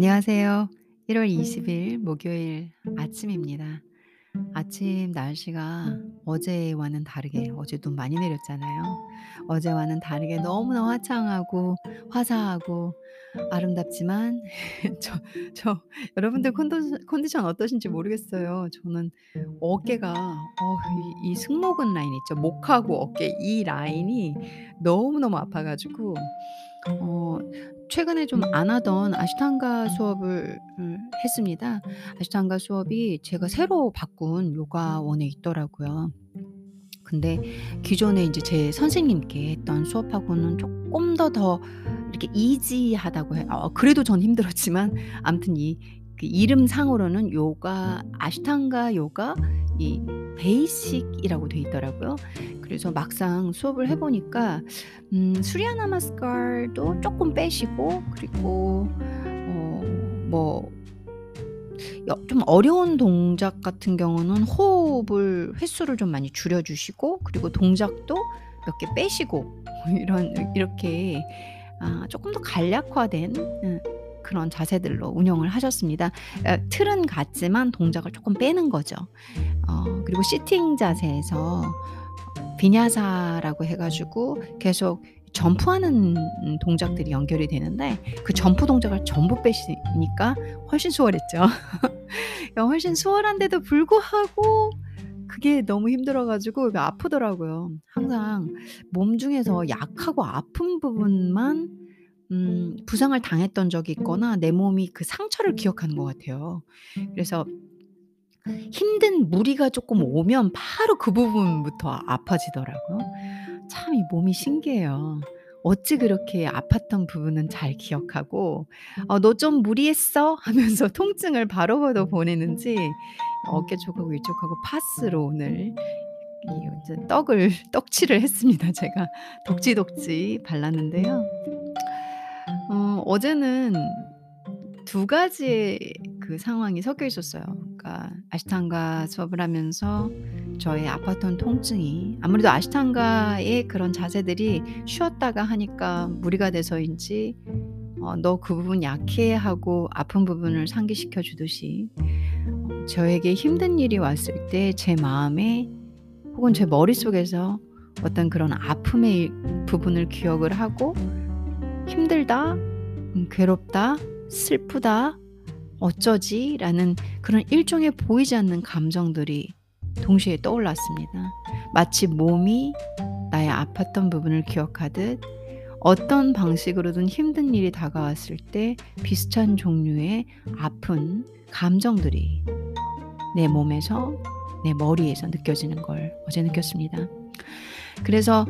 안녕하세요. 1월 20일 목요일 아침입니다. 아침 날씨가 어제와는 다르게 어제 눈 많이 내렸잖아요. 어제와는 다르게 너무나 화창하고 화사하고 아름답지만 저 저 여러분들 컨디션 컨디션 어떠신지 모르겠어요. 저는 어깨가 어 이 이 승모근 라인 있죠. 목하고 어깨 이 라인이 너무너무 아파 가지고 어 최근에 좀 안 하던 아시탄가 수업을 을 했습니다. 아시탄가 수업이 제가 새로 바꾼 요가원에 있더라고요. 근데 기존에 인제 제 선생님께 했던 수업하고는 쪼끔 더더 이렇게 이지하다고 해요. 어 그래도 전 힘들었지만 아무튼 이 그 이름상으로는 요가 아시탄가 요가 이 베이식이라고 돼 있더라고요. 그래서 막상 수업을 해 보니까 음 수리아 나 마스카르도 쪼끔 빼시고 그리고 어뭐여좀 어려운 동작 같은 경우는 호흡을 횟수를 좀 많이 줄여 주시고 그리고 동작도 몇 개 빼시고 이런 이렇게 아 쪼끔 더 간략화된 음 그런 자세들로 운영을 하셨습니다. 어 틀은 같지만 동작을 쪼끔 빼는 거죠. 어 그리고 시팅 자세에서 비냐사라고 해 가지고 계속 점프하는 동작들이 연결이 되는데 그 점프 동작을 전부 빼시니까 훨씬 수월했죠. 어 훨씬 수월한데도 불구하고 그게 너무 힘들어 가지고 이게 아프더라고요. 항상 몸 중에서 약하고 아픈 부분만 음 부상을 당했던 적이 있거나 내 몸이 그 상처를 기억하는 것 같아요. 그래서 힘든 무리가 쪼끔 오면 바로 그 부분부터 아파지더라고요. 참 이 몸이 신기해요. 어찌 그렇게 아팠던 부분은 잘 기억하고 "어 너 좀 무리했어." 하면서 통증을 바로바로 보내는지 어깨 쪽하고 이쪽하고 파스로 오늘 이 떡을 떡칠을 했습니다 제가. 독지독지 발랐는데요. 어 어제는 2 가지의 그 상황이 섞여 있었어요. 그러니까 아시탄가 수업을 하면서 저의 아팠던 통증이 아무래도 아시탄가의 그런 자세들이 쉬었다가 하니까 무리가 돼서인지 어 "너 그 부분 약해." 하고 아픈 부분을 상기시켜 주듯이 어 저에게 힘든 일이 왔을 때 제 마음에 혹은 제 머릿속에서 어떤 그런 아픔의 부분을 기억을 하고 ' 힘들다. 음 괴롭다. 슬프다. 어쩌지?'라는 그런 일종의 보이지 않는 감정들이 동시에 떠올랐습니다. 마치 몸이 나의 아팠던 부분을 기억하듯 어떤 방식으로든 힘든 일이 다가왔을 때 비슷한 종류의 아픈 감정들이 내 몸에서 내 머리에서 느껴지는 걸 어제 느꼈습니다. 그래서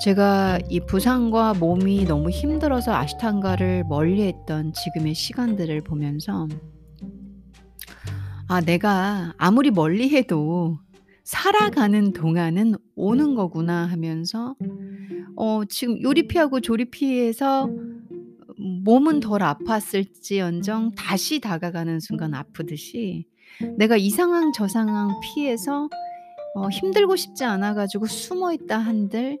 제가 이 부상과 몸이 너무 힘들어서 아시탄가를 멀리했던 지금의 시간들을 보면서 '아 내가 아무리 멀리해도 살아가는 동안은 오는 거구나.' 하면서 어 지금 요리 피하고 조리 피해서 몸은 덜 아팠을지언정 다시 다가가는 순간 아프듯이 내가 이 상황 저 상황 피해서 어 힘들고 싶지 않아 가지고 숨어 있다 한들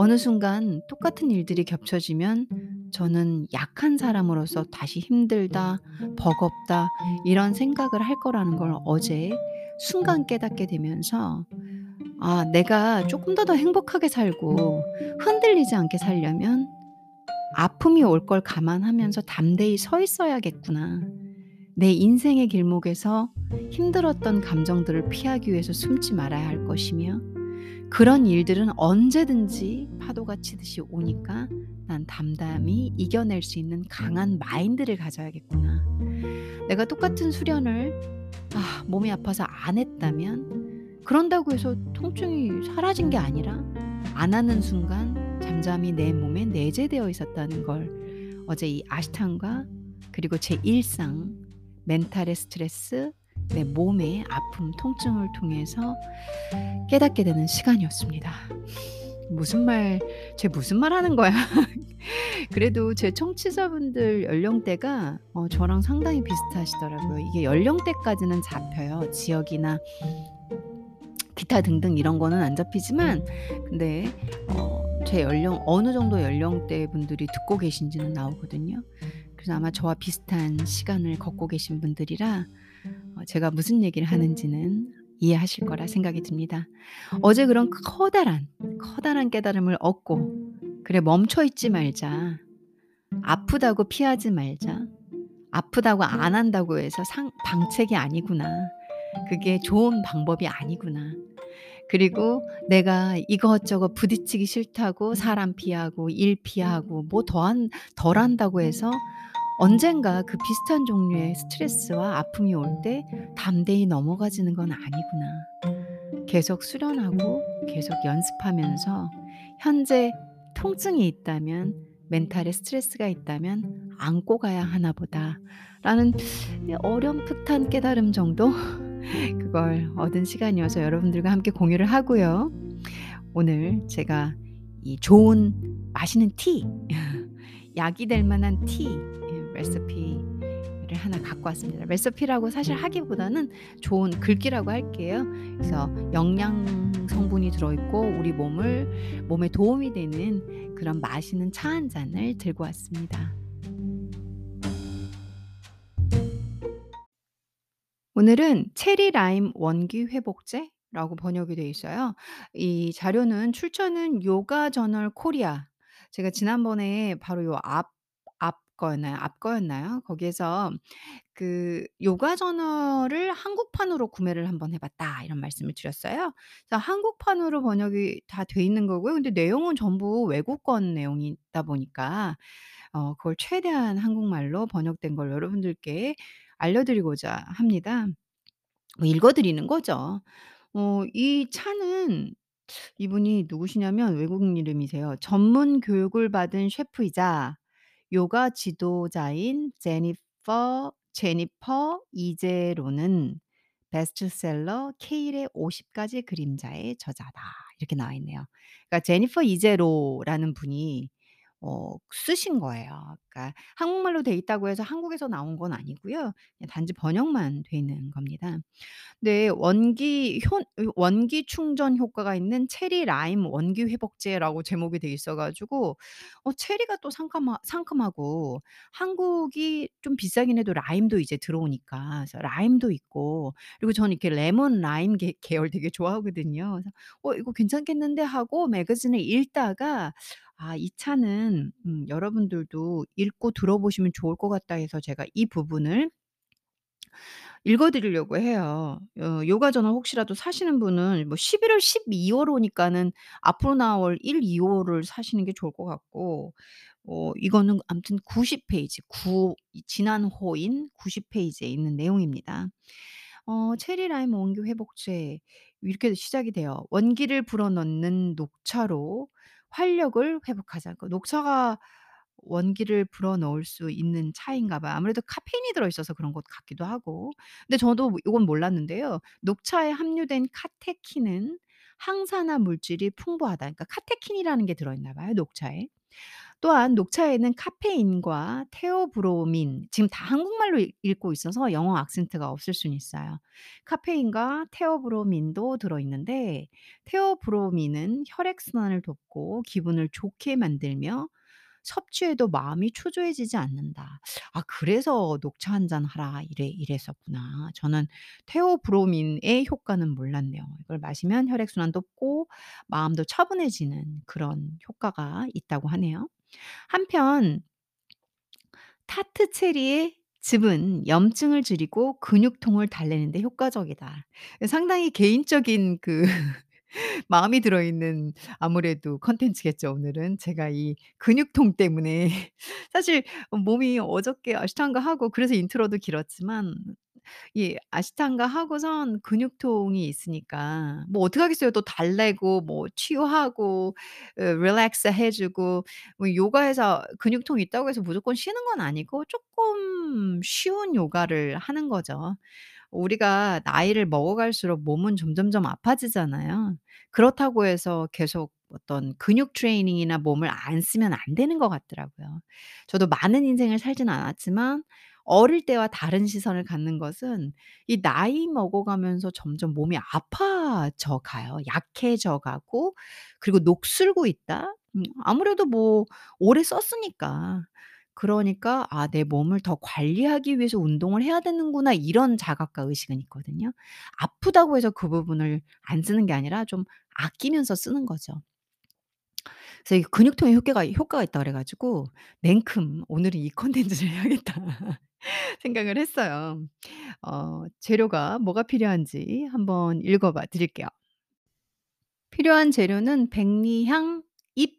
어느 순간 똑같은 일들이 겹쳐지면 저는 약한 사람으로서 다시 '힘들다. 버겁다.' 이런 생각을 할 거라는 걸 어제 순간 깨닫게 되면서 '아 내가 쪼끔 더더 행복하게 살고 흔들리지 않게 살려면 아픔이 올 걸 감안하면서 담대히 서 있어야겠구나. 내 인생의 길목에서 힘들었던 감정들을 피하기 위해서 숨지 말아야 할 것이며 그런 일들은 언제든지 파도가 치듯이 오니까 난 담담히 이겨낼 수 있는 강한 마인드를 가져야겠구나. 내가 똑같은 수련을 아 몸이 아파서 안 했다면 그런다고 해서 통증이 사라진 게 아니라 안 하는 순간 잠잠히 내 몸에 내재되어 있었다는 걸 어제 이 아시탄가 그리고 제 일상, 멘탈의 스트레스, 내 몸의 아픔, 통증을 통해서 깨닫게 되는 시간이었습니다. 무슨 말쟤 무슨 말 하는 거야. 그래도 제 청취자분들 연령대가 어 저랑 상당히 비슷하시더라고요. 이게 연령대까지는 잡혀요. 지역이나 기타 등등 이런 거는 안 잡히지만 근데 어 제 연령 어느 정도 연령대 분들이 듣고 계신지는 나오거든요. 그래서 아마 저와 비슷한 시간을 걷고 계신 분들이라 어 제가 무슨 얘기를 하는지는 이해하실 거라 생각이 듭니다. 어제 그런 커다란, 커다란 깨달음을 얻고 '그래 멈춰 있지 말자. 아프다고 피하지 말자. 아프다고 안 한다고 해서 상 방책이 아니구나. 그게 좋은 방법이 아니구나. 그리고 내가 이것저것 부딪히기 싫다고 사람 피하고 일 피하고 뭐 더한 덜 한다고 해서 언젠가 그 비슷한 종류의 스트레스와 아픔이 올 때 담대히 넘어가지는 건 아니구나. 계속 수련하고 계속 연습하면서 현재 통증이 있다면 멘탈에 스트레스가 있다면 안고 가야 하나 보다라는 어렴풋한 깨달음 정도 그걸 얻은 시간이어서 여러분들과 함께 공유를 하고요. 오늘 제가 이 좋은 맛있는 티 약이 될 만한 티예 레시피를 하나 갖고 왔습니다. 레시피라고 사실 하기보다는 좋은 글귀라고 할게요. 그래서 영양 성분이 들어 있고 우리 몸을 몸에 도움이 되는 그런 맛있는 차 한 잔을 들고 왔습니다. 오늘은 체리 라임 원기 회복제 라고 번역이 되어 있어요. 이 자료는 출처는 요가 저널 코리아. 제가 지난번에 바로 요앞앞 거였나요? 앞 거였나요? 거기에서 그 "요가 저널을 한국판으로 구매를 한번 해 봤다." 이런 말씀을 드렸어요. 그래서 한국판으로 번역이 다 돼 있는 거고요. 근데 내용은 전부 외국권 내용이다 보니까 어 그걸 최대한 한국말로 번역된 걸 여러분들께 알려 드리고자 합니다. 뭐 읽어 드리는 거죠. 어 이 차는 이분이 누구시냐면 외국인 이름이세요. 전문 교육을 받은 셰프이자 요가 지도자인 제니퍼 제니퍼 이제로는 베스트셀러 케일의 50 가지 그림자의 저자다. 이렇게 나와 있네요. 그러니까 제니퍼 이제로라는 분이 어 쓰신 거예요. 그러니까 한국말로 돼 있다고 해서 한국에서 나온 건 아니고요. 그냥 단지 번역만 돼 있는 겁니다. 네. 원기 효 원기 충전 효과가 있는 체리 라임 원기 회복제라고 제목이 돼 있어 가지고 어 체리가 또 상큼하 상큼하고 한국이 좀 비싸긴 해도 라임도 이제 들어오니까 그래서 라임도 있고 그리고 저는 이렇게 레몬 라임 계 계열 되게 좋아하거든요. 그래서 '어 이거 괜찮겠는데?' 하고 매거진을 읽다가 ' 아 이 차는 음 여러분들도 읽고 들어보시면 좋을 것 같다.' 해서 제가 이 부분을 읽어 드리려고 해요. 어 요가 저널 혹시라도 사시는 분은 뭐 11 월, 12 월 오니까는 앞으로 나올 1, 2 호를 사시는 게 좋을 것 같고 어 이거는 아무튼 90 페이지 구이 지난 호인 90 페이지에 있는 내용입니다. 어 체리 라임 원기 회복제 이렇게 시작이 돼요. "원기를 불어넣는 녹차로 활력을 회복하자." 그 녹차가 원기를 불어넣을 수 있는 차인가 봐요. 아무래도 카페인이 들어 있어서 그런 것 같기도 하고. 근데 저도 뭐 요건 몰랐는데요. 녹차에 함유된 카테킨은 항산화 물질이 풍부하다. 그러니까 카테킨이라는 게 들어 있나 봐요, 녹차에. 또한 녹차에는 카페인과 테오브로민 지금 다 한국말로 읽 읽고 있어서 영어 악센트가 없을 수는 있어요. 카페인과 테오브로민도 들어 있는데 테오브로민은 혈액순환을 돕고 기분을 좋게 만들며 섭취해도 마음이 초조해지지 않는다. 아 그래서 "녹차 한 잔 하라." 이래 이랬었구나. 저는 테오브로민의 효과는 몰랐네요. 이걸 마시면 혈액순환 돕고 마음도 차분해지는 그런 효과가 있다고 하네요. 한편 타트 체리의 즙은 염증을 줄이고 근육통을 달래는 데 효과적이다. 상당히 개인적인 그 마음이 들어있는 아무래도 콘텐츠겠죠 오늘은. 제가 이 근육통 때문에 사실 어 몸이 어저께 아쉬탕가 하고 그래서 intro도 길었지만 이 아쉬탕가 하고선 근육통이 있으니까 뭐 어떡하겠어요. 또 달래고 뭐 치유하고 어 relax 해 주고 뭐 요가해서 근육통이 있다고 해서 무조건 쉬는 건 아니고 쪼끔 쉬운 요가를 하는 거죠. 우리가 나이를 먹어갈수록 몸은 점점점 아파지잖아요. 그렇다고 해서 계속 어떤 근육 트레이닝이나 몸을 안 쓰면 안 되는 것 같더라고요. 저도 많은 인생을 살진 않았지만 어릴 때와 다른 시선을 갖는 것은 이 나이 먹어가면서 점점 몸이 아파져 가요. 약해져 가고 그리고 녹슬고 있다? 음 아무래도 뭐 오래 썼으니까. 그러니까 '아 내 몸을 더 관리하기 위해서 운동을 해야 되는구나.' 이런 자각과 의식은 있거든요. 아프다고 해서 그 부분을 안 쓰는 게 아니라 좀 아끼면서 쓰는 거죠. 그래서 이 근육통에 효과가 효과가 있다 그래 가지고 냉큼 '오늘은 이 콘텐츠를 해야겠다.' 생각을 했어요. 어 재료가 뭐가 필요한지 한번 읽어 봐 드릴게요. 필요한 재료는 백리향 잎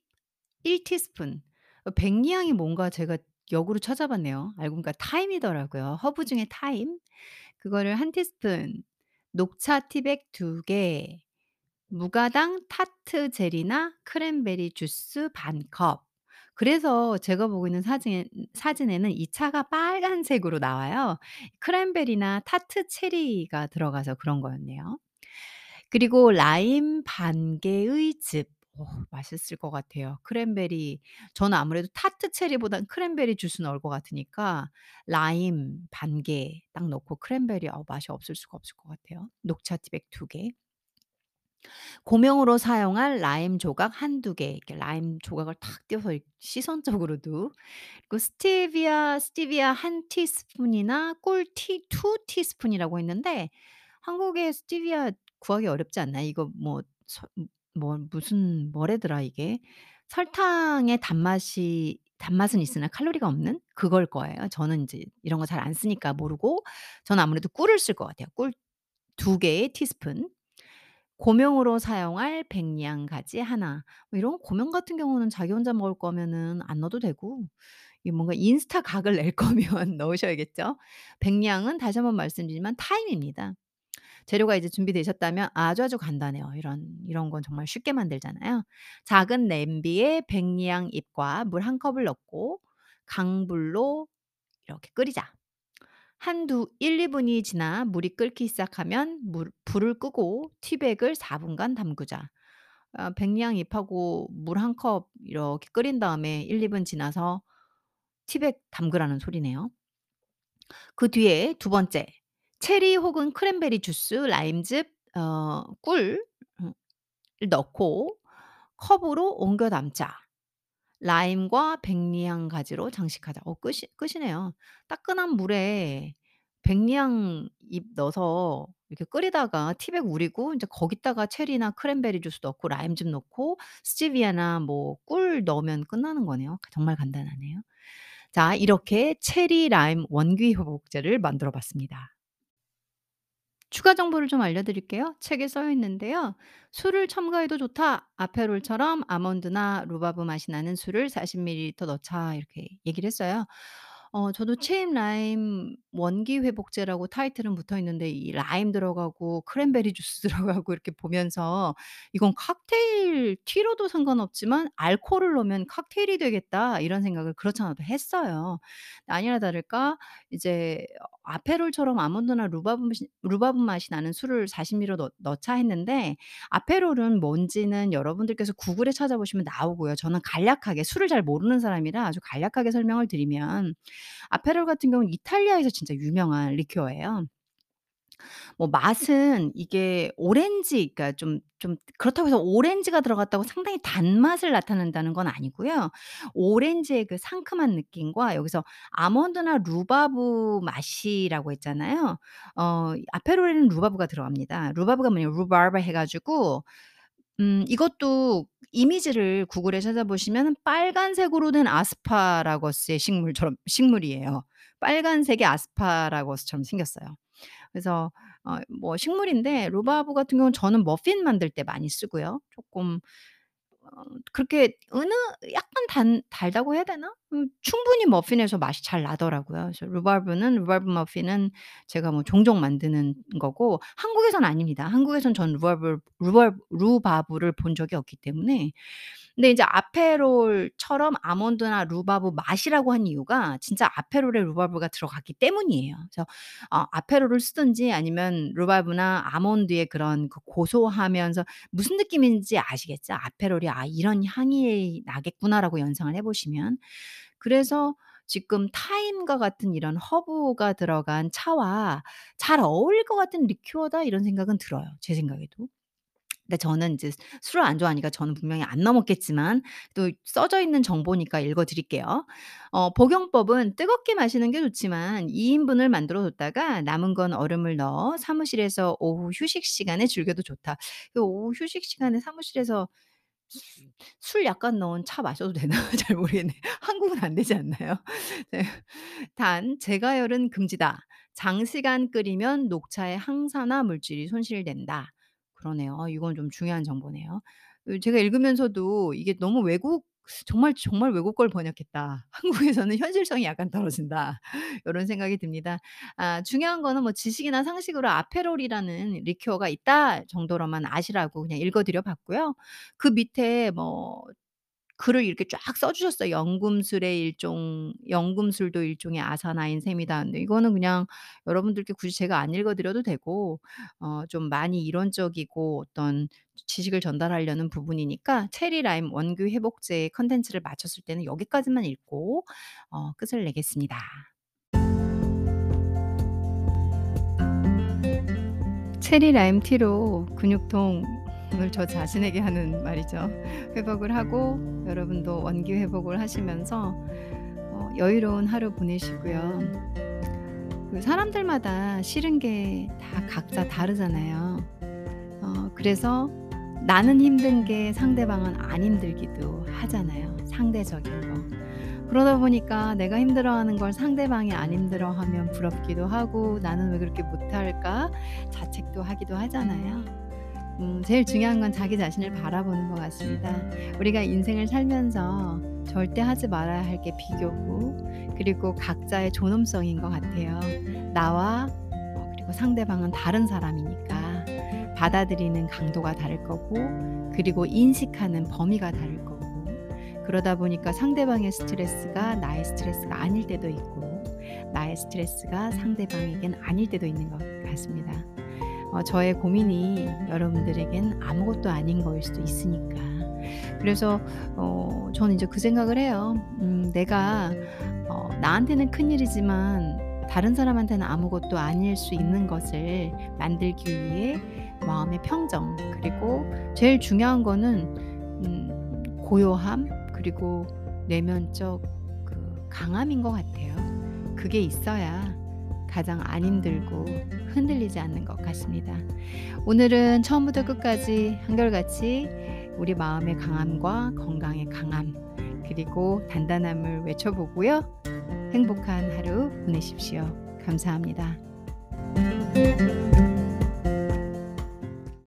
1 티스푼. 어 백리향이 뭔가 제가 역으로 찾아봤네요. 알고 보니까 thyme이더라고요. 허브 중에 thyme. 그거를 1 티스푼, 녹차 티백 2 개, 무가당 tart 체리나 크랜베리 주스 반 컵. 그래서 제가 보고 있는 사진 사진에는 이 차가 빨간색으로 나와요. 크랜베리나 타트 체리가 들어가서 그런 거였네요. 그리고 라임 반 개의 즙. 어 맛있을 것 같아요. 크랜베리 저는 아무래도 타트 체리보단 크랜베리 주스 넣을 것 같으니까 라임 반 개 딱 넣고 크랜베리 어 맛이 없을 수가 없을 것 같아요. 녹차 티백 2 개. 고명으로 사용할 라임 조각 1-2 개. 이렇게 라임 조각을 탁 띄어서 이 시선적으로도. 그리고 스테비아 스티비아 1 티스푼이나 꿀티 2 티스푼이라고 했는데 한국에 스티비아 구하기 어렵지 않나요? 이거 뭐 서 뭐 무슨 뭐래더라 이게? 설탕의 단맛이 단맛은 있으나 칼로리가 없는 그걸 거예요. 저는 인제 이런 거 잘 안 쓰니까 모르고 저는 아무래도 꿀을 쓸 것 같아요. 꿀 2 개의 티스푼. 고명으로 사용할 백리향 가지 1 .뭐 이런 고명 같은 경우는 자기 혼자 먹을 거면은 안 넣어도 되고 이 뭔가 인스타 각을 낼 거면 넣으셔야겠죠. 백리향은 다시 한번 말씀드리지만 타임입니다. 재료가 이제 준비되셨다면 아주 아주 간단해요. 이런 이런 건 정말 쉽게 만들잖아요. 작은 냄비에 백리향 잎과 물1 컵을 넣고 강불로 이렇게 끓이자. 한두 1-2 분이 지나 물이 끓기 시작하면 물 불을 끄고 티백을 4 분간 담그자. 아 백리향 잎하고 물 1 컵 이렇게 끓인 다음에 1-2분 지나서 티백 담그라는 소리네요. 그 뒤에 두 번째 체리 혹은 크랜베리 주스, 라임즙, 어꿀음을 넣고 컵으로 옮겨 담자. 라임과 백리향 가지로 장식하자. 어 끝이 끝이네요. 따끈한 물에 백리향 잎 넣어서 이렇게 끓이다가 티백 우리고 인제 거기다가 체리나 크랜베리 주스 넣고 라임즙 넣고 스티비아나 뭐 꿀 넣으면 끝나는 거네요. 정말 간단하네요. 자 이렇게 체리 라임 원기 회복제를 만들어 봤습니다. 추가 정보를 좀 알려드릴게요. 책에 써 있는데요. "술을 첨가해도 좋다. 아페롤처럼 아몬드나 rhubarb 맛이 나는 술을 40 밀리리터 넣자." 이렇게 얘기를 했어요. 어 저도 체리 라임 원기 회복제라고 타이틀은 붙어 있는데 이 라임 들어가고 크랜베리 주스 들어가고 이렇게 보면서 '이건 칵테일 tea로도 상관없지만 알코올을 넣으면 칵테일이 되겠다.' 이런 생각을 그렇잖아도 했어요. 아니나 다를까 이제 어 Aperol처럼 아몬드나 rhubarb 맛이 rhubarb 맛이 나는 술을 40 밀리로 넣 넣자 했는데 Aperol은 뭔지는 여러분들께서 구글에 찾아보시면 나오고요. 저는 간략하게 술을 잘 모르는 사람이라 아주 간략하게 설명을 드리면 Aperol 같은 경우는 이탈리아에서 진짜 유명한 리큐어예요. 뭐 맛은 이게 오렌지 그러니까 좀 좀 그렇다고 해서 오렌지가 들어갔다고 상당히 단맛을 나타낸다는 건 아니고요. 오렌지의 그 상큼한 느낌과 여기서 아몬드나 rhubarb 맛이라고 했잖아요. 어 Aperol에는 rhubarb가 들어갑니다. rhubarb가 뭐냐면 rhubarb 해 가지고 음 이것도 이미지를 구글에 찾아보시면은 빨간색으로 된 아스파라거스의 식물처럼 식물이에요. 빨간색의 아스파라거스처럼 생겼어요. 그래서 어 뭐 식물인데 rhubarb 같은 경우는 저는 머핀 만들 때 많이 쓰고요. 쪼끔 어 그렇게 어느 약간 단 달다고 해야 되나? 음 충분히 머핀에서 맛이 잘 나더라고요. 그래서 rhubarb는 rhubarb 머핀은 제가 뭐 종종 만드는 거고 한국에서는 아닙니다. 한국에선 전 rhubarb rhu rhubarb를 본 적이 없기 때문에. 근데 이제 Aperol처럼 아몬드나 rhubarb 맛이라고 한 이유가 진짜 Aperol에 rhubarb가 들어갔기 때문이에요. 그래서 어 Aperol을 쓰든지 아니면 rhubarb나 아몬드의 그런 그 고소하면서 무슨 느낌인지 아시겠죠? 아페롤이 '아 이런 향이 나겠구나.'라고 연상을 해 보시면. 그래서 지금 타임과 같은 이런 허브가 들어간 차와 '잘 어울릴 것 같은 리큐어다.' 이런 생각은 들어요, 제 생각에도. 근데 저는 인제 술을 안 좋아하니까 저는 분명히 안 넘었겠지만 또 써져 있는 정보니까 읽어 드릴게요. 어 복용법은 뜨겁게 마시는 게 좋지만 2 인분을 만들어 뒀다가 남은 건 얼음을 넣어 사무실에서 오후 휴식 시간에 즐겨도 좋다. 그 오후 휴식 시간에 사무실에서 수 술 약간 넣은 차 마셔도 되나 잘 모르겠네. 한국은 안 되지 않나요? 네. 단 "제가열은 금지다. 장시간 끓이면 녹차의 항산화 물질이 손실된다." 그러네요. 어 이건 좀 중요한 정보네요. 그 제가 읽으면서도 이게 너무 외국 정말, 정말 '외국 걸 번역했다. 한국에서는 현실성이 약간 떨어진다.' 요런 생각이 듭니다. 아 중요한 거는 뭐 지식이나 상식으로 아페롤이라는 리큐어가 있다 정도로만 아시라고 그냥 읽어 드려 봤고요. 그 밑에 뭐 글을 이렇게 쫙 써 주셨어요. "연금술의 일종 연금술도 일종의 아사나인 셈이다." 근데 이거는 그냥 여러분들께 굳이 제가 안 읽어 드려도 되고 어 좀 많이 이론적이고 어떤 지식을 전달하려는 부분이니까 체리 라임 원기 회복제 콘텐츠를 마쳤을 때는 여기까지만 읽고 어 끝을 내겠습니다. 체리 라임 티로 근육통 을저 자신에게 하는 말이죠. 회복을 하고 여러분도 원기 회복을 하시면서 어 여유로운 하루 보내시고요. 그 사람들마다 싫은 게 다 각자 다르잖아요. 어 그래서 나는 힘든 게 상대방은 안 힘들기도 하잖아요, 상대적인 거. 그러다 보니까 내가 힘들어하는 걸 상대방이 안 힘들어하면 부럽기도 하고 '나는 왜 그렇게 못할까?' 자책도 하기도 하잖아요. 음 제일 중요한 건 자기 자신을 바라보는 것 같습니다. 우리가 인생을 살면서 절대 하지 말아야 할 게 비교고 그리고 각자의 존엄성인 것 같아요. 나와 어 그리고 상대방은 다른 사람이니까 받아들이는 강도가 다를 거고 그리고 인식하는 범위가 다를 거고 그러다 보니까 상대방의 스트레스가 나의 스트레스가 아닐 때도 있고 나의 스트레스가 상대방에겐 아닐 때도 있는 것 같습니다. 어 저의 고민이 여러분들에겐 아무것도 아닌 거일 수도 있으니까. 그래서 어 저는 인제 그 생각을 해요. 음 '내가 어 나한테는 큰 일이지만 다른 사람한테는 아무것도 아닐 수 있는 것을 만들기 위해 마음의 평정 그리고 제일 중요한 거는 음 고요함 그리고 내면적 그 강함인 것 같아요. 그게 있어야 가장 안 힘들고 흔들리지 않는 것 같습니다. 오늘은 처음부터 끝까지 한결같이 우리 마음의 강함과 건강의 강함 그리고 단단함을 외쳐 보고요. 행복한 하루 보내십시오. 감사합니다.